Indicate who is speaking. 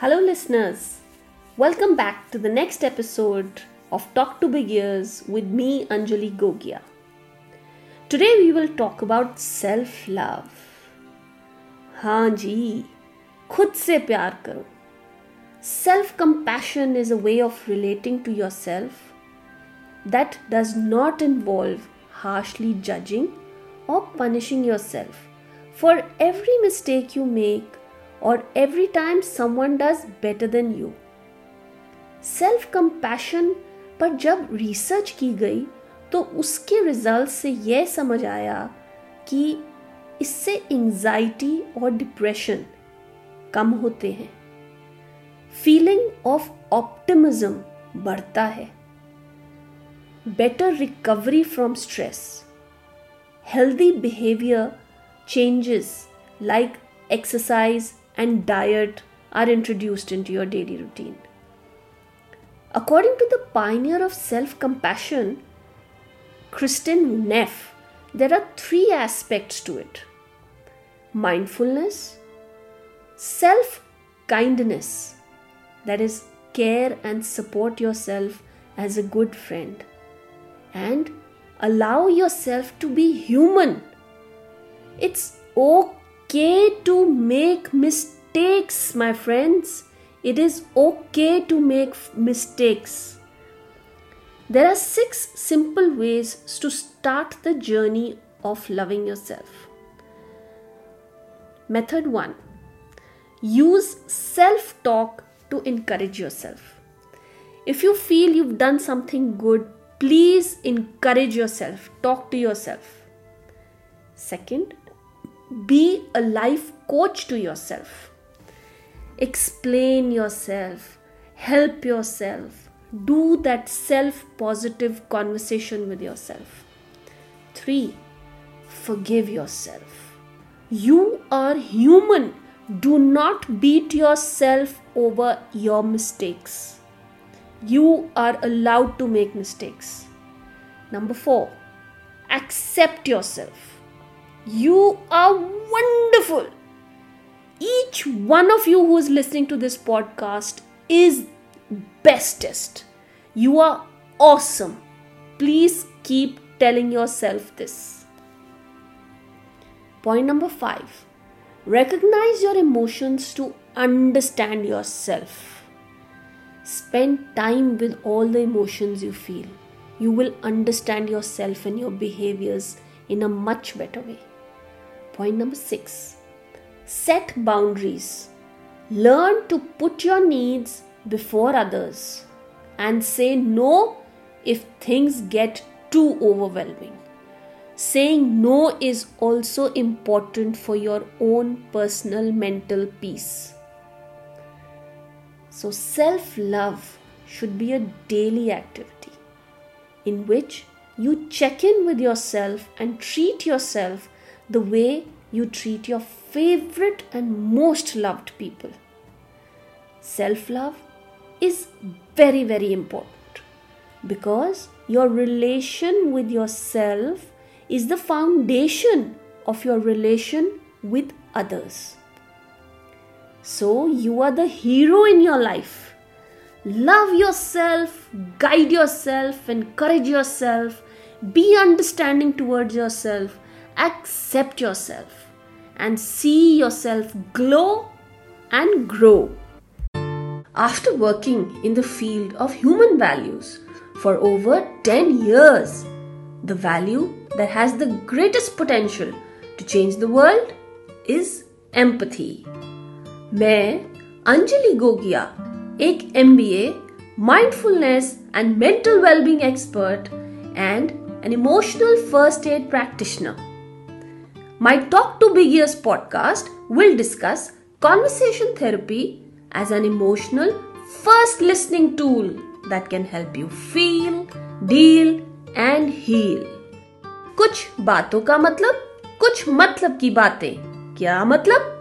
Speaker 1: Hello, listeners. Welcome back to the next episode of Talk to Big Ears with me, Anjali Gogia. Today, we will talk about self love. हाँ जी खुद से प्यार करो Self compassion is a way of relating to yourself that does not involve harshly judging or punishing yourself for every mistake you make or every time someone does better than you. Self compassion पर जब research की गई तो उसके result से यह समझ आया कि इससे एंजाइटी और डिप्रेशन कम होते हैं। फीलिंग ऑफ़ ऑप्टिमिज्म बढ़ता है। Better recovery from stress healthy behaviour changes like exercise and diet are introduced into your daily routine. According to the pioneer of self compassion, Kristin Neff, there are three aspects to it mindfulness, self kindness, that is, care and support yourself as a good friend, and allow yourself to be human. It's okay okay to make mistakes, my friends. It is okay to make mistakes. There are six simple ways to start the journey of loving yourself. Method 1 Use self talk to encourage yourself. If you feel you've done something good, please encourage yourself, talk to yourself. Second, be a life coach to yourself. Explain yourself, help yourself, do that self positive conversation with yourself. 3. Forgive yourself. You are human. Do not beat yourself over your mistakes. You are allowed to make mistakes. Number 4. Accept yourself you are wonderful. Each one of you who is listening to this podcast is bestest. You are awesome. Please keep telling yourself this. Point number five recognize your emotions to understand yourself. Spend time with all the emotions you feel. You will understand yourself and your behaviors in a much better way. Point number six set boundaries. Learn to put your needs before others and say no if things get too overwhelming. Saying no is also important for your own personal mental peace. So, self love should be a daily activity in which you check in with yourself and treat yourself the way you treat your favorite and most loved people. Self love is very, very important because your relation with yourself is the foundation of your relation with others. So, you are the hero in your life. Love yourself, guide yourself, encourage yourself, be understanding towards yourself, accept yourself and see yourself glow and grow. After working in the field of human values for over 10 years, the value that has the greatest potential to change the world is empathy. मैं अंजलि गोगिया एक M B A mindfulness and mental wellbeing expert and an emotional first aid practitioner. My Talk to Big Ears podcast will discuss conversation therapy as an emotional first listening tool that can help you feel, deal and heal. कुछ बातों का मतलब कुछ मतलब की बातें क्या मतलब